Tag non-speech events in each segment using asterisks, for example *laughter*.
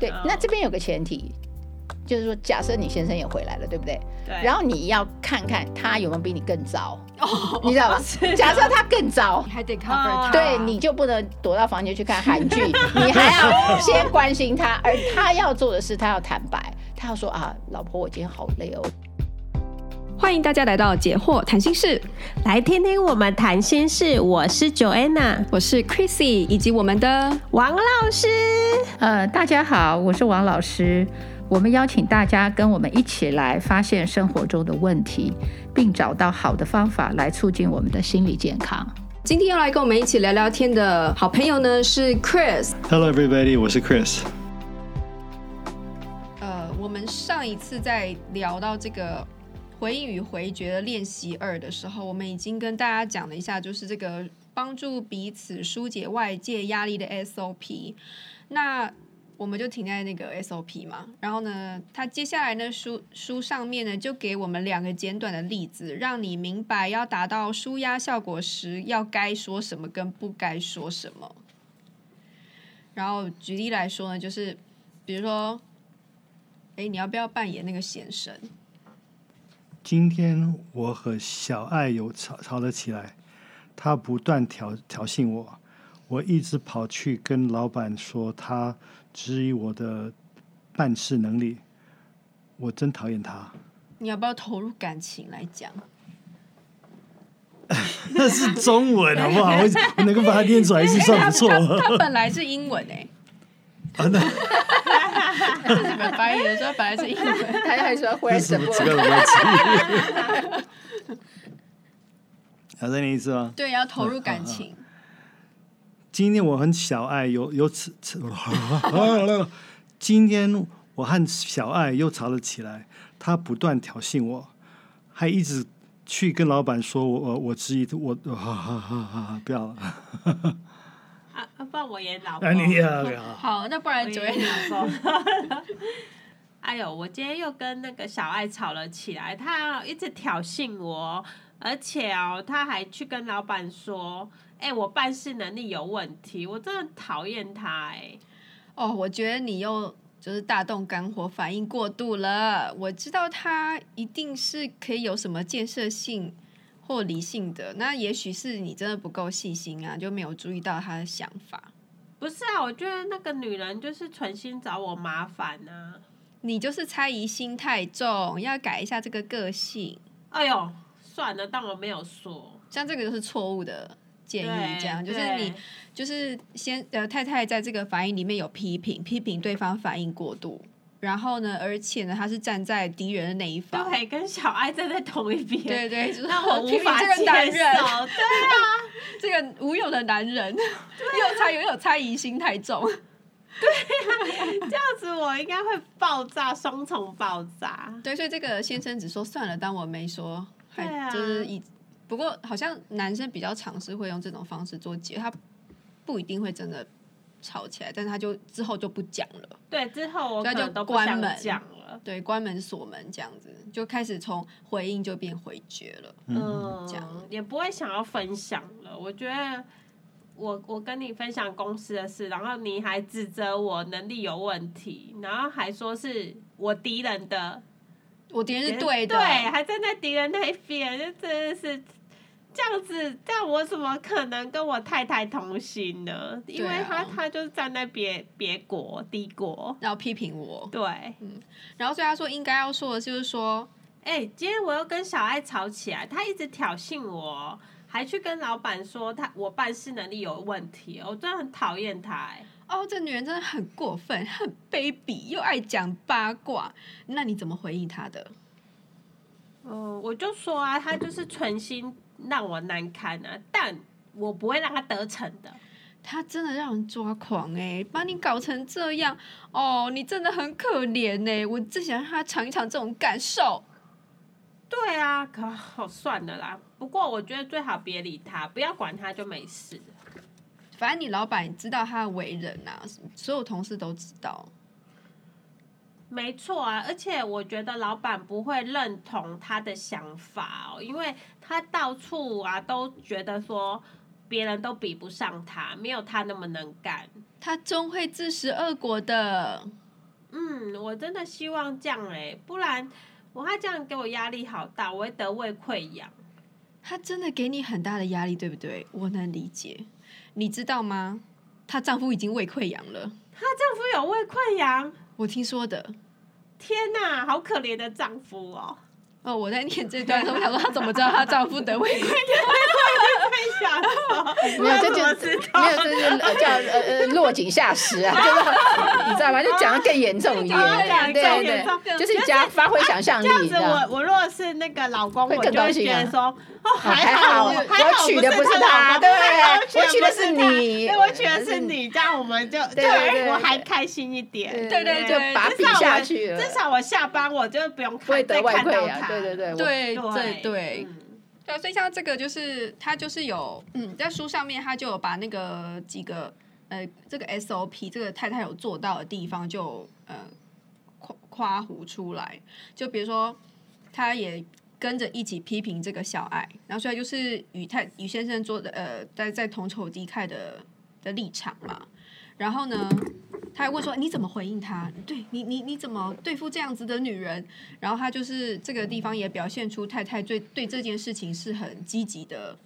对，那这边有个前提，就是说，假设你先生也回来了，对不对？对。然后你要看看他有没有比你更糟，你知道吧？假设他更糟，你还得 cover 他，对，你就不能躲到房间去看韩剧，*laughs* 你还要先关心他，而他要做的是，他要坦白，他要说啊，老婆，我今天好累哦。欢迎大家来到解惑谈心室，来听听我们谈心事。我是 Joanna，我是 Chrissy，以及我们的王老师。呃，大家好，我是王老师。我们邀请大家跟我们一起来发现生活中的问题，并找到好的方法来促进我们的心理健康。今天要来跟我们一起聊聊天的好朋友呢是 Chris。Hello everybody，我是 Chris。呃，我们上一次在聊到这个。回应与回绝的练习二的时候，我们已经跟大家讲了一下，就是这个帮助彼此疏解外界压力的 SOP。那我们就停在那个 SOP 嘛。然后呢，他接下来呢书书上面呢就给我们两个简短的例子，让你明白要达到舒压效果时要该说什么跟不该说什么。然后举例来说呢，就是比如说，哎，你要不要扮演那个先生？今天我和小爱有吵吵了起来，他不断挑挑衅我，我一直跑去跟老板说他质疑我的办事能力，我真讨厌他。你要不要投入感情来讲？*laughs* 那是中文好不好？我我能够把它念出来是算不错。*laughs* 他，他本来是英文哎。啊那。日本翻译的时候本来是英文，*laughs* 他还说会什么？这个逻辑。*laughs* 还是你意思吗？对，要投入感情。今天我和小爱有有此此，*laughs* 今天我和小爱又吵了起来，他不断挑衅我，还一直去跟老板说我我我质疑我，哈哈哈哈不要了。啊，不然我也老婆。*laughs* 好，那不然就演老婆。*laughs* 哎呦，我今天又跟那个小爱吵了起来，他一直挑衅我，而且哦，他还去跟老板说，哎、欸，我办事能力有问题，我真的讨厌他哎。哦，我觉得你又就是大动肝火，反应过度了。我知道他一定是可以有什么建设性。或理性的，那也许是你真的不够细心啊，就没有注意到他的想法。不是啊，我觉得那个女人就是存心找我麻烦啊。你就是猜疑心太重，要改一下这个个性。哎呦，算了，当我没有说。像这个就是错误的建议，这样就是你就是先呃太太在这个反应里面有批评，批评对方反应过度。然后呢，而且呢，他是站在敌人的那一方，对，跟小爱站在同一边，对对，*laughs* 就是让我 *laughs* 无法这个男人，对啊，*laughs* 这个无有的男人，又猜又有猜疑心太重，对啊，这样子我应该会爆炸，双重爆炸。对，所以这个先生只说算了，当我没说，对啊，就是以不过好像男生比较尝试会用这种方式做结，他不一定会真的。吵起来，但是他就之后就不讲了。对，之后我可能都不关门讲了。对，关门锁门这样子，就开始从回应就变回绝了。嗯，这样也不会想要分享了。我觉得我我跟你分享公司的事，然后你还指责我能力有问题，然后还说是我敌人的，我敌人是对的，对，还站在敌人那一边，就真的是。这样子，但我怎么可能跟我太太同心呢？因为他、啊、他就是站在别别国敌国，然后批评我。对，嗯，然后所以他说应该要说的就是说，哎、欸，今天我又跟小爱吵起来，他一直挑衅我，还去跟老板说他我办事能力有问题，我真的很讨厌他、欸。哎，哦，这女人真的很过分，*laughs* 很卑鄙，又爱讲八卦。那你怎么回应她的？嗯，我就说啊，她就是存心。让我难堪啊！但我不会让他得逞的。他真的让人抓狂哎、欸，把你搞成这样哦，你真的很可怜哎、欸！我只想让他尝一尝这种感受。对啊，可好算了啦。不过我觉得最好别理他，不要管他就没事。反正你老板知道他的为人啊，所有同事都知道。没错啊，而且我觉得老板不会认同他的想法哦，因为他到处啊都觉得说别人都比不上他，没有他那么能干，他终会自食恶果的。嗯，我真的希望这样哎、欸，不然我他这样给我压力好大，我会得胃溃疡。她真的给你很大的压力，对不对？我能理解，你知道吗？她丈夫已经胃溃疡了。她丈夫有胃溃疡？我听说的。天哪，好可怜的丈夫哦。哦，我在念这段的时候，我想说她怎么知道她丈夫得胃溃疡？*laughs* 太想了，没有，这就没有，这就叫呃呃落井下石啊，*laughs* 就是你知道吗？就讲的更严重一点，对对对，就是加发挥想象力。这样子，我我如果是那个老公，我就会觉得说，哦，还好，我娶的不是他，对不对？我娶的是你，对，我娶的是你，这样我们就对我还开心一点，对对，就把比下去了。至少我下班我就不用看再看到他。对对对对对。对，对，所以像这个就是他就是有嗯，在书上面他就有把那个几个呃这个 SOP 这个太太有做到的地方就呃夸夸胡出来，就比如说他也跟着一起批评这个小爱，然后所以就是与太与先生做的呃在在同仇敌忾的的立场嘛，然后呢。他还问说：“你怎么回应他？对你，你你怎么对付这样子的女人？”然后他就是这个地方也表现出太太对对这件事情是很积极的，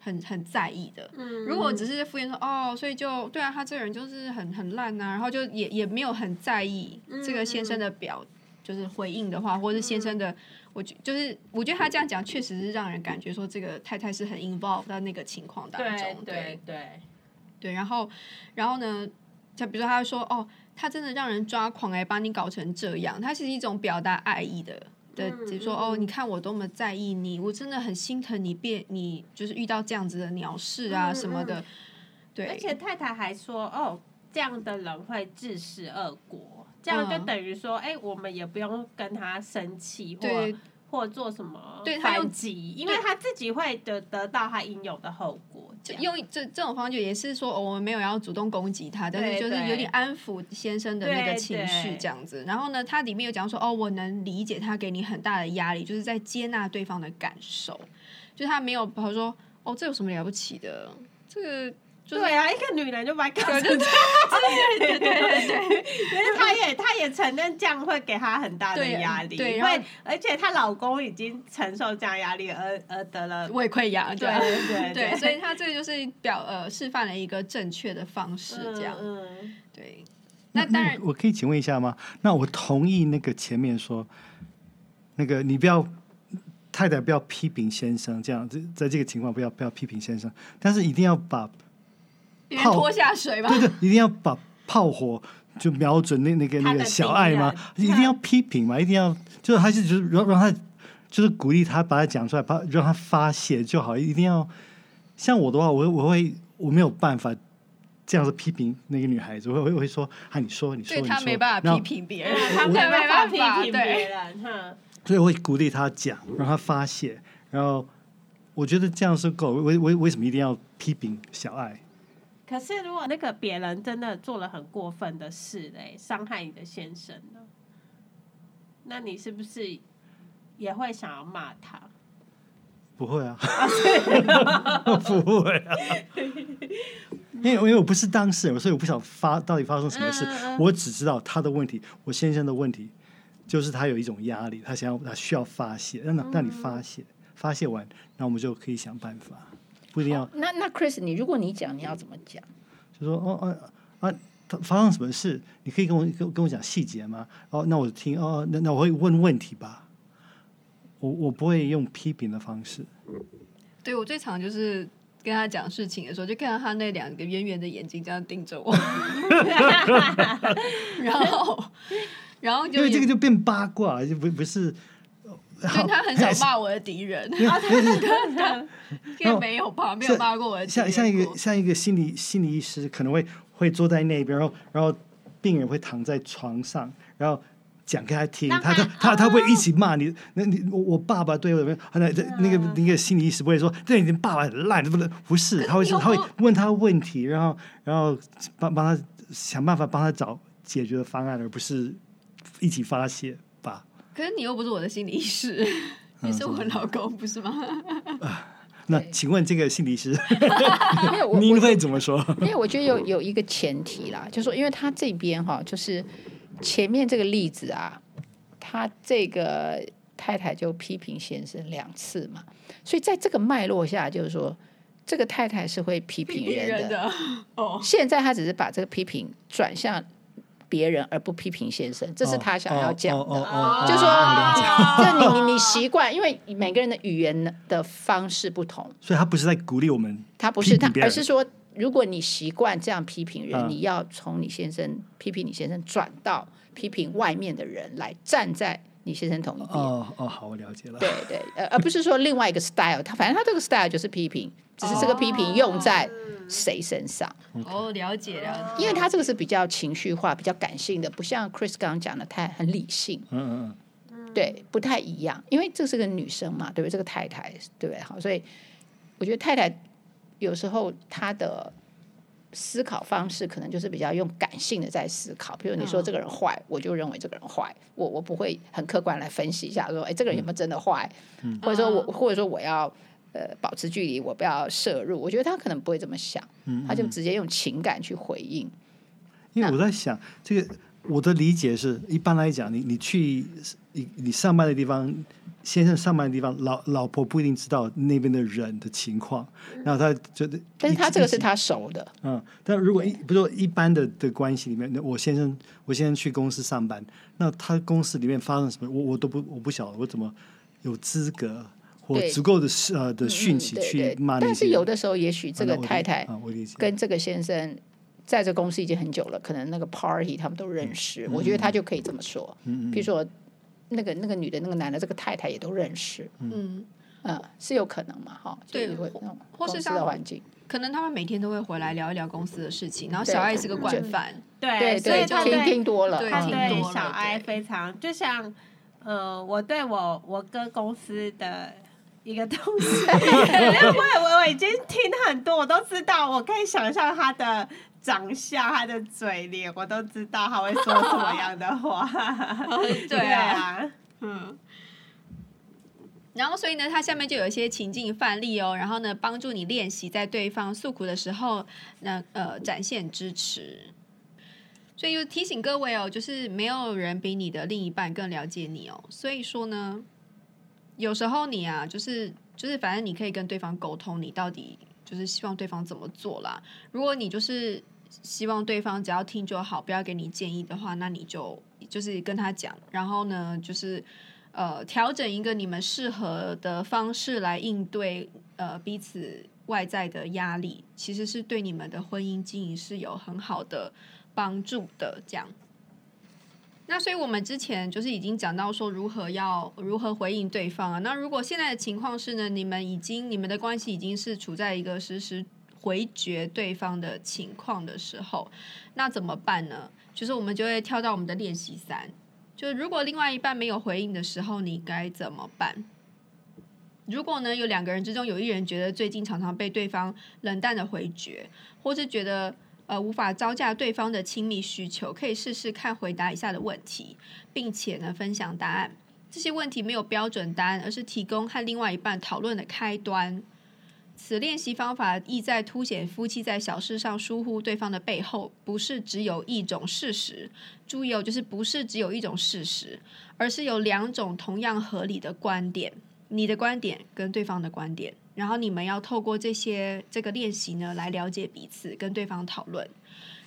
很很在意的。嗯，如果只是敷衍说哦，所以就对啊，他这个人就是很很烂啊，然后就也也没有很在意这个先生的表，就是回应的话，或者是先生的，我觉就是我觉得他这样讲确实是让人感觉说这个太太是很 involved 在那个情况当中。对对对对，然后然后呢？就比如说，他说：“哦，他真的让人抓狂哎，把你搞成这样。”他其实一种表达爱意的的，就说：“哦，你看我多么在意你，我真的很心疼你，变你就是遇到这样子的鸟事啊什么的。”对，而且太太还说：“哦，这样的人会自食恶果，这样就等于说，哎，我们也不用跟他生气或或做什么对他用击，因为他自己会得得到他应有的后果。”就用这这种方式也是说，我们没有要主动攻击他，但是就是有点安抚先生的那个情绪这样子。然后呢，他里面有讲说，哦，我能理解他给你很大的压力，就是在接纳对方的感受，就他没有，比如说，哦，这有什么了不起的？这个。就是、对啊，一个女人就把他搞成这样，对对对对对，*laughs* 因为她也她也承认这样会给她很大的压力，对，会而且她老公已经承受这样压力而而得了胃溃疡，对对对，所以她这个就是表呃示范了一个正确的方式，这样，嗯，嗯对。那当然，我可以请问一下吗？那我同意那个前面说，那个你不要太太不要批评先生，这样子在这个情况不要不要批评先生，但是一定要把。拖下水吧。对对，一定要把炮火就瞄准那那个那个小爱吗？一定要批评嘛，一定要就是还是就是让让他就是鼓励他把他讲出来，把让他发泄就好。一定要像我的话，我我会我没有办法这样子批评那个女孩子，我会我会说啊，你说你说，对他没办法批评别人，他没办法批评别人，所以我会鼓励他讲，让他发泄。然后我觉得这样是够。为为为什么一定要批评小爱？可是，如果那个别人真的做了很过分的事嘞，伤害你的先生呢？那你是不是也会想要骂他？不会啊，*laughs* *laughs* 不会啊，*laughs* 因为因为我不是当事人，所以我不想发到底发生什么事。嗯、我只知道他的问题，我先生的问题就是他有一种压力，他想要他需要发泄，让让你发泄，发泄完，那我们就可以想办法。不一定要。那那 Chris，你如果你讲，你要怎么讲？就说哦哦啊，他发生什么事？你可以跟我跟跟我讲细节吗？哦，那我听哦，那那我会问问题吧。我我不会用批评的方式。对，我最常就是跟他讲事情的时候，就看到他那两个圆圆的眼睛这样盯着我，*laughs* 然后然后就因为这个就变八卦，就不不是。所以他很少骂我的敌人，*laughs* 啊，他他他没有吧，没有骂过我的敌人。像像一个像一个心理心理医师，可能会会坐在那边，然后然后病人会躺在床上，然后讲给他听，他他他他会一起骂你。那你我我爸爸对我那那那个那个心理医师不会说，对你爸爸很烂，不能不是，他会说他会问他问题，然后然后帮帮他想办法帮他找解决的方案，而不是一起发泄。可是你又不是我的心理医师，你是我老公，不是吗？啊，那请问这个心理师，*laughs* 你会怎么说？*laughs* 因为我觉得有有一个前提啦，就是说，因为他这边哈，就是前面这个例子啊，他这个太太就批评先生两次嘛，所以在这个脉络下，就是说这个太太是会批评人的。人的哦，现在他只是把这个批评转向别人，而不批评先生，这是他想要讲的。就说，哦、就你你你习惯，因为每个人的语言的方式不同，所以他不是在鼓励我们，他不是他，而是说。如果你习惯这样批评人，嗯、你要从你先生批评你先生转到批评外面的人，来站在你先生同一边。哦哦，好，我了解了。对对，呃，而不是说另外一个 style，他反正他这个 style 就是批评，只是这个批评用在谁身上。哦，了解了解。因为他这个是比较情绪化、比较感性的，不像 Chris 刚刚讲的太很理性。嗯嗯嗯。对，不太一样，因为这是个女生嘛，对不对？这个太太，对不对？好，所以我觉得太太。有时候她的思考方式可能就是比较用感性的在思考，比如你说这个人坏，我就认为这个人坏，我我不会很客观来分析一下说，哎，这个人有没有真的坏？嗯、或者说我或者说我要呃保持距离，我不要摄入。我觉得他可能不会这么想，他就直接用情感去回应。因为我在想，这个我的理解是，一般来讲，你你去你你上班的地方。先生上班的地方，老老婆不一定知道那边的人的情况，然后他觉得，但是他这个是他熟的，嗯，但如果一比如说一般的的关系里面，那我先生我先生去公司上班，那他公司里面发生什么，我我都不我不晓得，我怎么有资格或足够的呃的讯息去骂那些？但是有的时候，也许这个太太跟这个先生在这公司已经很久了，可能那个 party 他们都认识，我觉得他就可以这么说，嗯，比如说。那个那个女的，那个男的，这个太太也都认识，嗯嗯，是有可能嘛？哈，对，会那种公司的环境，可能他们每天都会回来聊一聊公司的事情。然后小爱是个惯犯，对，所以他听听多了，他对小爱非常，就像呃，我对我我哥公司的一个东西，因为我我已经听很多，我都知道，我可以想象他的。长相，他的嘴脸，我都知道他会说什么样的话。对啊，嗯。然后，所以呢，他下面就有一些情境范例哦，然后呢，帮助你练习在对方诉苦的时候，那呃，展现支持。所以就提醒各位哦，就是没有人比你的另一半更了解你哦。所以说呢，有时候你啊，就是就是，反正你可以跟对方沟通，你到底就是希望对方怎么做啦。如果你就是。希望对方只要听就好，不要给你建议的话，那你就就是跟他讲，然后呢，就是呃调整一个你们适合的方式来应对呃彼此外在的压力，其实是对你们的婚姻经营是有很好的帮助的。这样，那所以我们之前就是已经讲到说如何要如何回应对方啊。那如果现在的情况是呢，你们已经你们的关系已经是处在一个实时。回绝对方的情况的时候，那怎么办呢？就是我们就会跳到我们的练习三，就是如果另外一半没有回应的时候，你该怎么办？如果呢，有两个人之中有一人觉得最近常常被对方冷淡的回绝，或是觉得呃无法招架对方的亲密需求，可以试试看回答以下的问题，并且呢分享答案。这些问题没有标准答案，而是提供和另外一半讨论的开端。此练习方法意在凸显夫妻在小事上疏忽对方的背后，不是只有一种事实。注意哦，就是不是只有一种事实，而是有两种同样合理的观点，你的观点跟对方的观点。然后你们要透过这些这个练习呢，来了解彼此，跟对方讨论。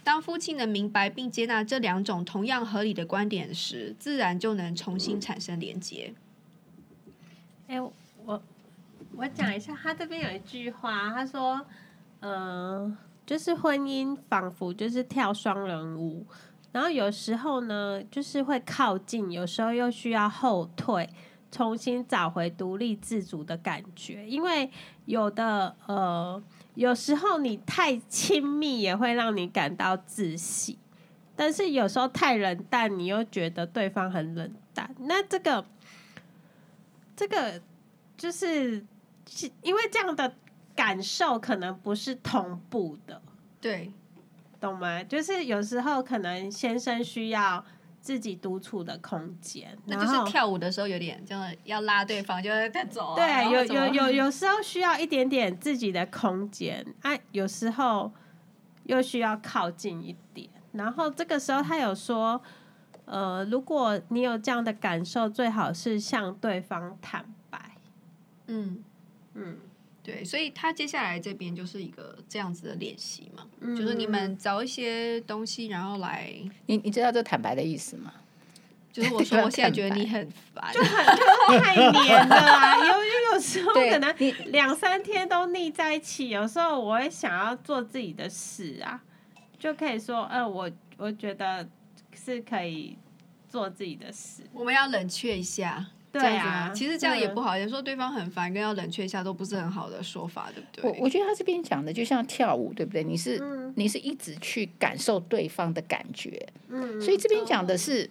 当夫妻能明白并接纳这两种同样合理的观点时，自然就能重新产生连接。哎，我。我讲一下，他这边有一句话，他说：“嗯、就是婚姻仿佛就是跳双人舞，然后有时候呢，就是会靠近，有时候又需要后退，重新找回独立自主的感觉。因为有的呃，有时候你太亲密也会让你感到窒息，但是有时候太冷淡，你又觉得对方很冷淡。那这个，这个就是。”因为这样的感受可能不是同步的，对，懂吗？就是有时候可能先生需要自己独处的空间，那就是跳舞的时候有点就是要拉对方，就会带走啊。对，有有有 *laughs* 有时候需要一点点自己的空间，啊，有时候又需要靠近一点。然后这个时候他有说，呃，如果你有这样的感受，最好是向对方坦白。嗯嗯，对，所以他接下来这边就是一个这样子的练习嘛，嗯就是你们找一些东西，然后来，你你知道这坦白的意思吗？*laughs* 就是我说我现在觉得你很烦，就很就太黏了啊！有有 *laughs* 有时候可能你两三天都腻在一起，有时候我会想要做自己的事啊，就可以说，呃，我我觉得是可以做自己的事。我们要冷却一下，对这样子啊，其实这样也不好。有时候对方很烦，跟要冷却一下都不是很好的说法，对不对？我我觉得他这边讲的就像跳舞，对不对？你是、嗯你是一直去感受对方的感觉，嗯，所以这边讲的是。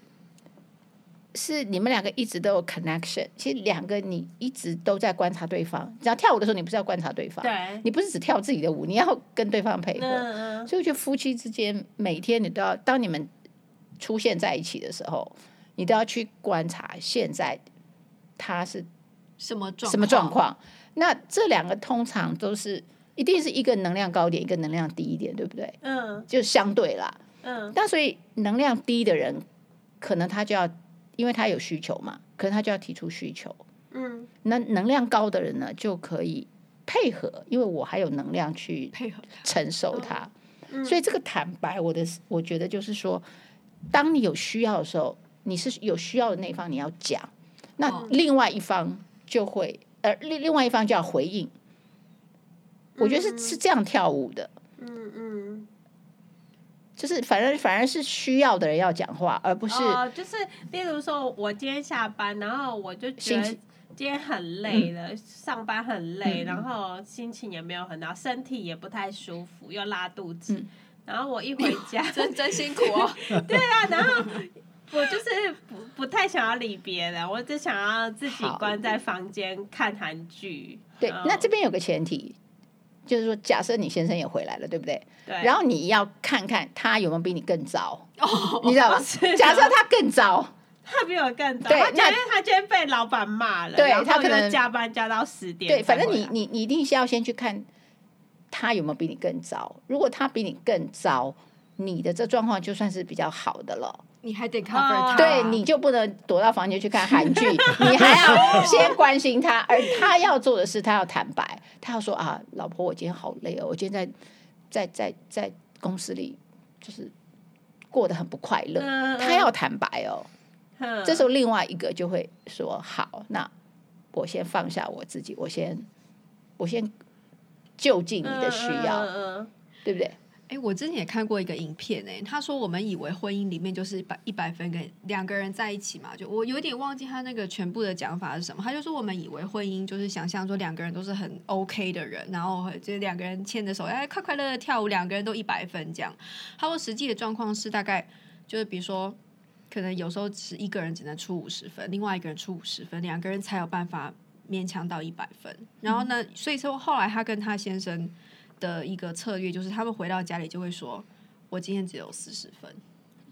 是你们两个一直都有 connection，其实两个你一直都在观察对方。只要跳舞的时候，你不是要观察对方，对，你不是只跳自己的舞，你要跟对方配合。嗯嗯所以我觉得夫妻之间每天你都要，当你们出现在一起的时候，你都要去观察现在他是什么状什么状况。那这两个通常都是一定是一个能量高一点，一个能量低一点，对不对？嗯就相对啦。嗯但所以能量低的人，可能他就要，因为他有需求嘛，可能他就要提出需求。嗯那能量高的人呢，就可以配合，因为我还有能量去配合，承受它。嗯所以这个坦白，我的我觉得就是说，当你有需要的时候，你是有需要的那一方，你要讲，那哦另外一方就会，呃，另另外一方就要回应。我觉得是是这样跳舞的，嗯嗯，就是反正反而是需要的人要讲话，而不是哦，就是例如说，我今天下班，然后我就觉得今天很累了，上班很累，嗯。然后心情也没有很好，身体也不太舒服，又拉肚子，嗯。然后我一回家，*laughs* 真真辛苦哦。*laughs* 对啊，然后我就是不不太想要理别人，我只想要自己关在房间看韩剧。对。那这边有个前提，就是说，假设你先生也回来了，对不对？对，然后你要看看他有没有比你更糟，哦你知道吗？假设他更糟，他比我更早，对那他觉得他今天被老板骂了，对他可能加班加到十点对，反正你你你一定是要先去看他有没有比你更糟。如果他比你更糟，你的这状况就算是比较好的了。你还得他，对，你就不能躲到房间去看韩剧，*laughs* 你还要先关心他。而他要做的是，他要坦白，他要说啊，老婆，我今天好累哦，我今天在在在在公司里就是过得很不快乐。嗯他要坦白哦，嗯这时候另外一个就会说，好，那我先放下我自己，我先我先就近你的需要，嗯嗯嗯对不对？哎，我之前也看过一个影片，哎，他说我们以为婚姻里面就是百一百分跟两个人在一起嘛，就我有点忘记他那个全部的讲法是什么。他就说我们以为婚姻就是想象说两个人都是很 OK 的人，然后就两个人牵着手，哎，快快乐乐跳舞，两个人都一百分这样。他说实际的状况是大概就是比如说，可能有时候是一个人只能出五十分，另外一个人出五十分，两个人才有办法勉强到一百分。然后呢，所以说后来他跟他先生。的一个策略就是，他们回到家里就会说：“我今天只有四十分。”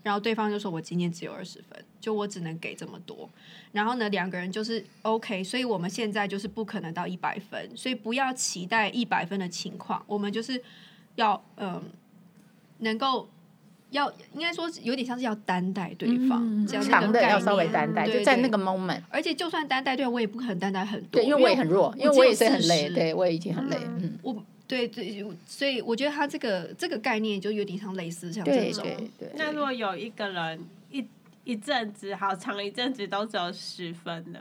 然后对方就说：“我今天只有二十分，就我只能给这么多。”然后呢，两个人就是 OK，所以我们现在就是不可能到一百分，所以不要期待一百分的情况。我们就是要嗯，能够要应该说有点像是要担待对方，嗯这样长的要稍微担担待，对就在那个 moment。而且就算担待对方，我也不可能担待很多，对，因为我也很弱，因为我也是很累，只有40对我也已经很累，嗯嗯，我对对，所以我觉得他这个这个概念就有点像类似像这种，对对对。那如果有一个人一一阵子好长一阵子都只有十分呢？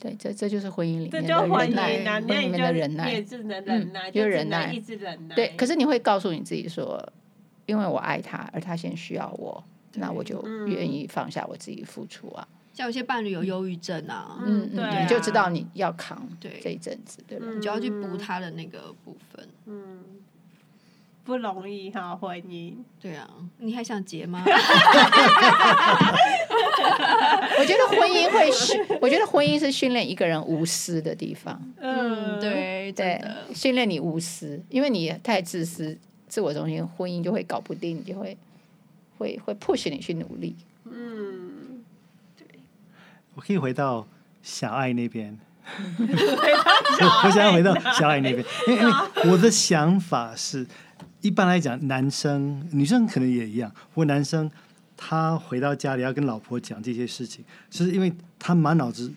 对，这这就是婚姻里面这就婚的忍耐，姻啊，婚姻里面那你就的忍耐你也。只能忍耐，嗯就忍耐能一直忍耐。对，可是你会告诉你自己说，因为我爱他，而他先需要我，那我就嗯愿意放下我自己付出啊。像有些伴侣有忧郁症啊，嗯嗯，对啊你就知道你要扛对这一阵子，对吧？嗯你就要去补他的那个部分。嗯，不容易哈，婚姻。对啊，你还想结吗？*laughs* 我觉得婚姻会训，我觉得婚姻是训练一个人无私的地方，嗯，对，真对的，，训练你无私，因为你太自私、自我中心，婚姻就会搞不定，你就会会会 push 你去努力。嗯，我可以回到小爱那边，我想要回到小爱那边，因为因为我的想法是，一般来讲，男生、女生可能也一样，或男生他回到家里要跟老婆讲这些事情，就是因为他满脑子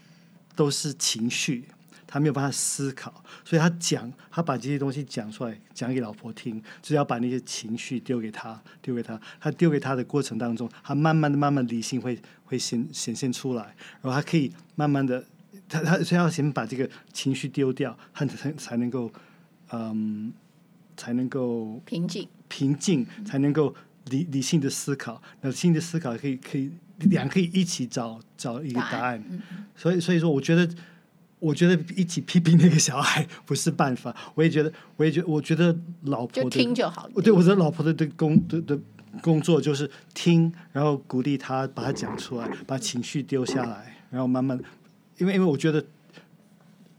都是情绪，他没有办法思考，所以他讲，他把这些东西讲出来，讲给老婆听，就是要把那些情绪丢给他，丢给他。他丢给他的过程当中，他慢慢的、慢慢理性会会显显现出来，然后他可以慢慢的，他他所以要先把这个情绪丢掉，他才才能够，嗯，才能够平静，平静才能够。理理性的思考，那理性的思考可以可以两个可以一起找找一个答案，嗯、所以所以说，我觉得我觉得一起批评那个小孩不是办法。*laughs* 我也觉得，我也觉得，我觉得老婆的就听就好。对，我觉得老婆的的工的的工作就是听，然后鼓励他把他讲出来，把情绪丢下来，然后慢慢，因为因为我觉得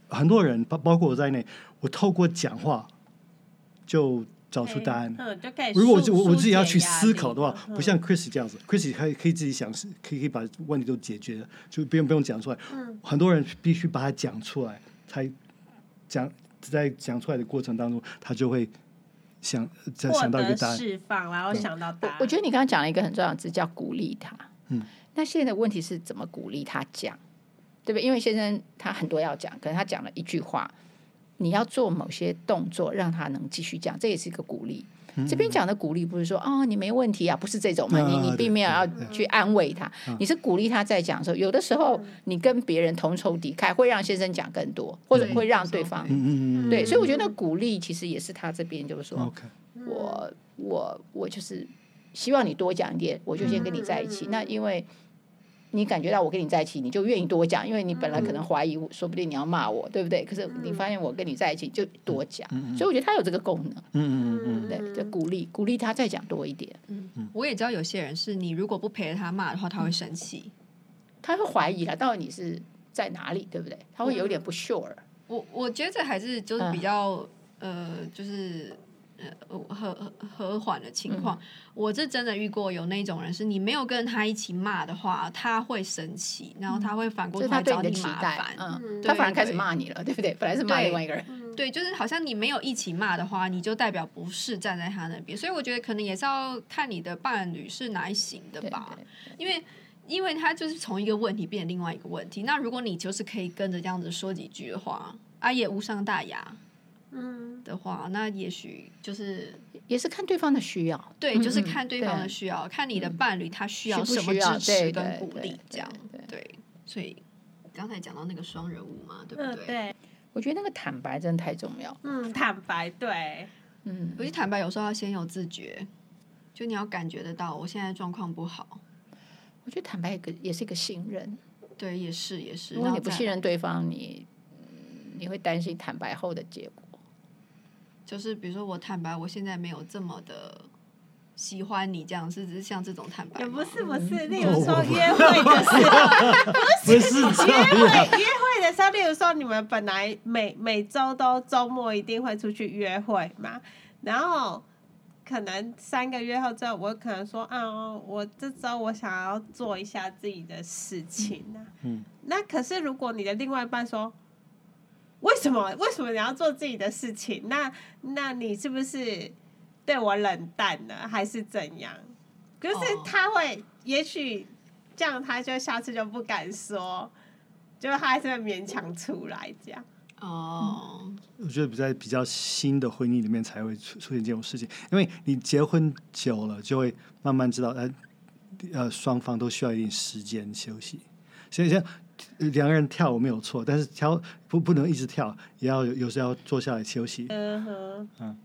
很多人包包括我在内，我透过讲话就。找出答案。嗯，就可以。如果我我我自己要去思考的话，不像 Chris 这样子，Chris 可以可以自己想，可以可以把问题都解决了，就不用不用讲出来。嗯。很多人必须把它讲出来，才讲在讲出来的过程当中，他就会想再想到一个答案。释放，然后想到答案。我觉得你刚刚讲了一个很重要的字，叫鼓励他。嗯。那现在的问题是怎么鼓励他讲，对不对？因为先生他很多要讲，可能他讲了一句话。你要做某些动作，让他能继续讲，这也是一个鼓励。嗯、这边讲的鼓励不是说哦，你没问题啊，不是这种嘛？你你并没有要去安慰他，你是鼓励他在讲的时候。有的时候你跟别人同仇敌忾，会让先生讲更多，或者会让对方对。所以我觉得鼓励其实也是他这边就是说，我我我就是希望你多讲一点，我就先跟你在一起。那因为。你感觉到我跟你在一起，你就愿意多讲，因为你本来可能怀疑，说不定你要骂我，对不对？可是你发现我跟你在一起，就多讲。所以我觉得他有这个功能。嗯嗯嗯，对，就鼓励鼓励他再讲多一点。嗯嗯，我也知道有些人是你如果不陪着他骂的话，他会生气，他会怀疑了，到底你是在哪里，对不对？他会有点不 sure。我我觉得这还是就是比较呃，就是。呃，和和和缓的情况，嗯、我是真的遇过有那种人，是你没有跟他一起骂的话，他会生气，然后他会反过头来找你麻烦，嗯，他反而开始骂你了，对不对？本来是骂另外一个人，对，就是好像你没有一起骂的话，你就代表不是站在他那边，所以我觉得可能也是要看你的伴侣是哪一型的吧，对对对，因为因为他就是从一个问题变成另外一个问题，那如果你就是可以跟着这样子说几句的话，啊，也无伤大雅。嗯，的话，那也许就是也是看对方的需要，对，就是看对方的需要，看你的伴侣他需要什么支持跟鼓励，这样对。所以刚才讲到那个双人舞嘛，对不对？对，我觉得那个坦白真的太重要。嗯，坦白，对，嗯，我觉得坦白有时候要先有自觉，就你要感觉得到我现在状况不好。我觉得坦白一个也是一个信任，对，也是也是。如果你不信任对方，你你会担心坦白后的结果。就是比如说，我坦白，我现在没有这么的喜欢你这样，是只是像这种坦白。也不是不是，例如说约会的时候，*laughs* 不是约会约会的时候，例如说你们本来每每周都周末一定会出去约会嘛，然后可能三个月后之后，我可能说啊，我这周我想要做一下自己的事情啊。嗯。那可是如果你的另外一半说。为什么？*laughs* 为什么你要做自己的事情？那那你是不是对我冷淡了，还是怎样？可是他会，oh. 也许这样，他就下次就不敢说，就他还是会勉强出来这样。哦，oh. 我觉得比在比较新的婚姻里面才会出出现这种事情，因为你结婚久了，就会慢慢知道，呃呃，双方都需要一点时间休息。所以像。两个人跳舞没有错，但是跳不不能一直跳，也要有有时候要坐下来休息。嗯哼，嗯，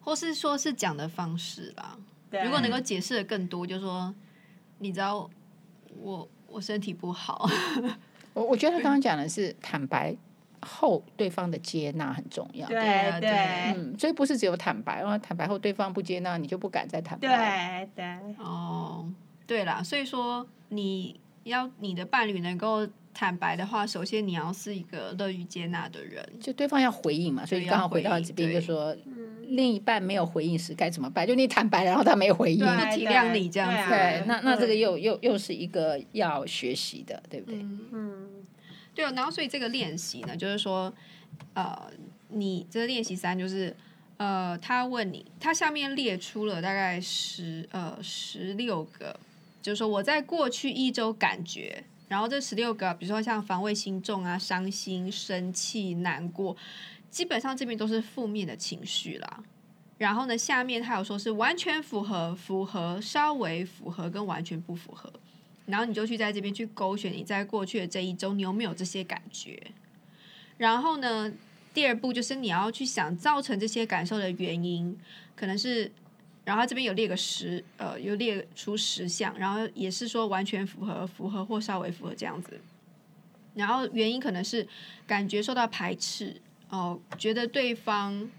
或是说是讲的方式啦。如果能够解释的更多，就是说，你知道我我身体不好。*laughs* 我我觉得他刚刚讲的是坦白后对方的接纳很重要。对对，对嗯，所以不是只有坦白，因为坦白后对方不接纳，你就不敢再坦白。对对，哦，对啦，所以说你。要你的伴侣能够坦白的话，首先你要是一个乐于接纳的人，就对方要回应嘛。所以刚好回到这边就说，另一半没有回应时该怎么办？就你坦白，然后他没有回应，体谅你这样子。对，那那这个又又又是一个要学习的，对不对？嗯，对。哦然后所以这个练习呢，就是说，呃，你这个练习三就是，呃，他问你，他下面列出了大概十呃十六个。就是说我在过去一周感觉，然后这十六个，比如说像防卫心重啊、伤心、生气、难过，基本上这边都是负面的情绪啦。然后呢，下面他有说是完全符合、符合、稍微符合跟完全不符合，然后你就去在这边去勾选你在过去的这一周你有没有这些感觉。然后呢，第二步就是你要去想造成这些感受的原因，可能是，然后这边有列个十，呃，有列出十项，然后也是说完全符合、符合或稍微符合这样子。然后原因可能是感觉受到排斥，哦、觉得对方。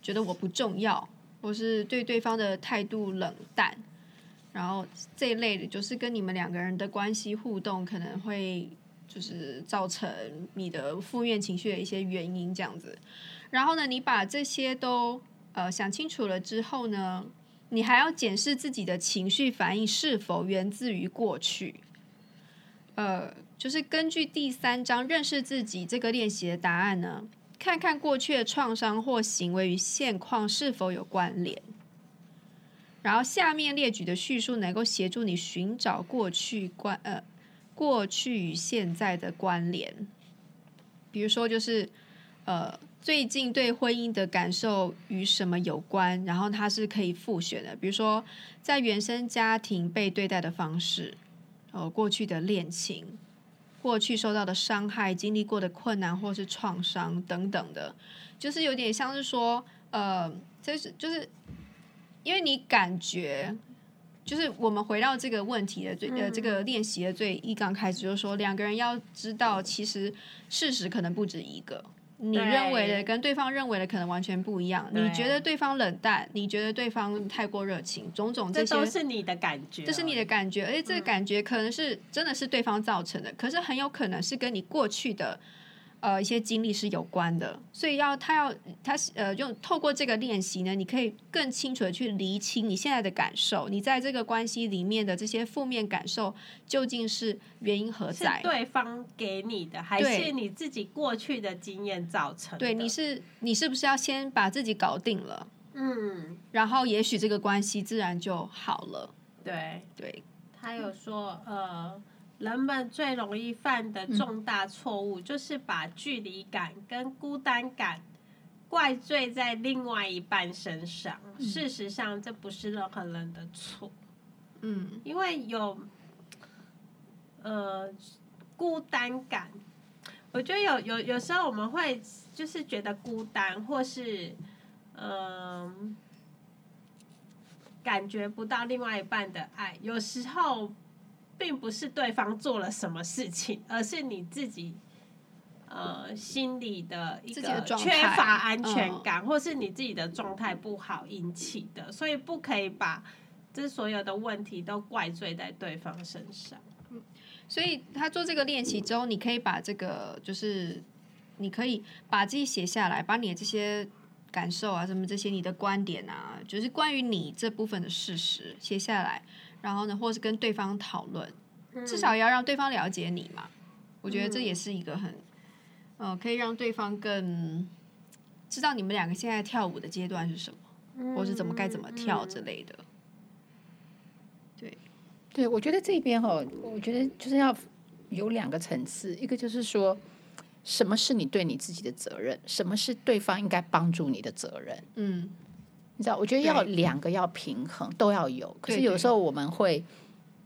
觉得我不重要，或是对对方的态度冷淡，然后这一类的，就是跟你们两个人的关系互动，可能会就是造成你的负面情绪的一些原因这样子。然后呢，你把这些都呃想清楚了之后呢，你还要检视自己的情绪反应是否源自于过去。呃，就是根据第三章认识自己这个练习的答案呢。看看过去的创伤或行为与现况是否有关联，然后下面列举的叙述能够协助你寻找过去关呃过去与现在的关联。比如说，就是呃最近对婚姻的感受与什么有关，然后它是可以复选的。比如说，在原生家庭被对待的方式，呃过去的恋情。过去受到的伤害、经历过的困难或是创伤等等的，就是有点像是说，呃，就是就是，因为你感觉，就是我们回到这个问题的最呃这个练习的最一刚开始，就是说两个人要知道，其实事实可能不止一个。你认为的跟对方认为的可能完全不一样。你觉得对方冷淡，你觉得对方太过热情，种种这些这都是你的感觉，这是你的感觉，而且这个感觉可能是真的是对方造成的，可是很有可能是跟你过去的。呃，一些经历是有关的，所以要他要他呃用透过这个练习呢，你可以更清楚的去厘清你现在的感受，你在这个关系里面的这些负面感受究竟是原因何在？是对方给你的，还是你自己过去的经验造成的？对，你是你是不是要先把自己搞定了？嗯，然后也许这个关系自然就好了。对对，他有说呃。人们最容易犯的重大错误，就是把距离感跟孤单感怪罪在另外一半身上。事实上，这不是任何人的错。嗯，因为有呃孤单感，我觉得有有有时候我们会就是觉得孤单，或是嗯、呃、感觉不到另外一半的爱，有时候。并不是对方做了什么事情，而是你自己，呃，心里的一个缺乏安全感，或是你自己的状态不好引起的，所以不可以把这所有的问题都怪罪在对方身上。所以他做这个练习之后，你可以把这个，就是你可以把自己写下来，把你的这些感受啊，什么这些你的观点啊，就是关于你这部分的事实写下来。然后呢，或是跟对方讨论，至少也要让对方了解你嘛。我觉得这也是一个很，呃，可以让对方更知道你们两个现在跳舞的阶段是什么，或是怎么该怎么跳之类的。对，对，我觉得这边哈，我觉得就是要有两个层次，一个就是说，什么是你对你自己的责任，什么是对方应该帮助你的责任。嗯。你知道，我觉得要两个要平衡，都要有。可是有时候我们会，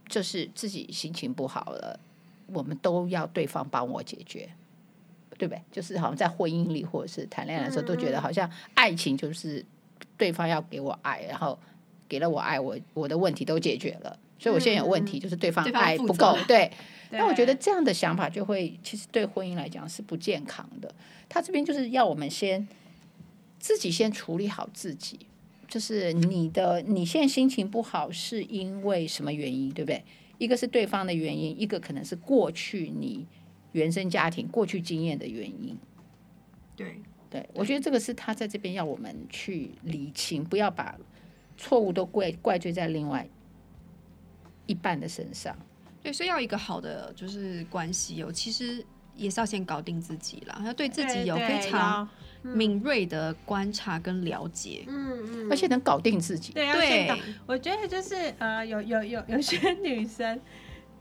就是自己心情不好了，我们都要对方帮我解决，对不对？就是好像在婚姻里或者是谈恋爱的时候，都觉得好像爱情就是对方要给我爱，然后给了我爱，我我的问题都解决了。所以我现在有问题，就是对方爱不够。对，那我觉得这样的想法就会，其实对婚姻来讲是不健康的。他这边就是要我们先自己先处理好自己。就是你的，你现在心情不好是因为什么原因，对不对？一个是对方的原因，一个可能是过去你原生家庭过去经验的原因。对，对，我觉得这个是他在这边要我们去理清，不要把错误都怪怪罪在另外一半的身上。对，所以要一个好的就是关系哦，其实也是要先搞定自己啦，要对自己有非常。敏锐的观察跟了解，嗯嗯，而且能搞定自己。对，要先搞。我觉得就是呃，有有有有些女生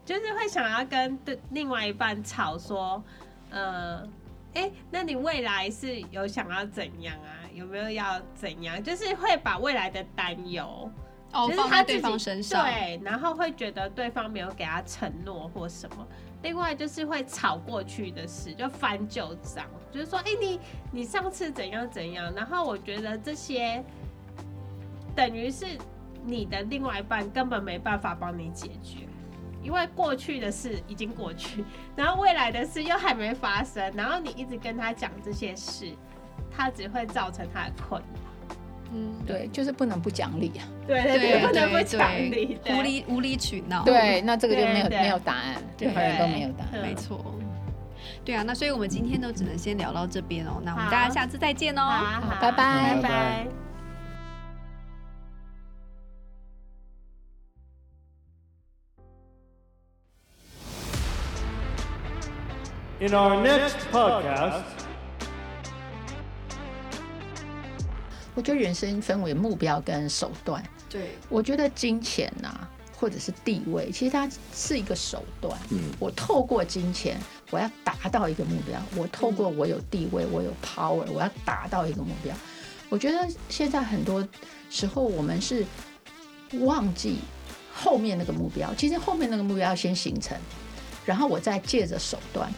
就是会想要跟对另外一半吵说，呃，哎，那你未来是有想要怎样啊？有没有要怎样？就是会把未来的担忧哦就是放在对方身上，对，然后会觉得对方没有给他承诺或什么。另外就是会吵过去的事，就翻旧账，就是说，哎、你你上次怎样怎样，然后我觉得这些等于是你的另外一半根本没办法帮你解决，因为过去的事已经过去，然后未来的事又还没发生，然后你一直跟他讲这些事，他只会造成他的困扰。嗯，对，就是不能不讲理啊。对对对，不能不讲理，无理无理取闹。对，那这个就没有没有答案，任何人都没有答案。没错。对啊，那所以我们今天都只能先聊到这边哦。那我们大家下次再见哦。好，拜拜拜拜。In our next podcast. 我觉得人生分为目标跟手段。对，我觉得金钱呐、啊，或者是地位，其实它是一个手段。嗯，我透过金钱，我要达到一个目标；我透过我有地位，我有 power，我要达到一个目标。我觉得现在很多时候我们是忘记后面那个目标，其实后面那个目标要先形成，然后我再借着手段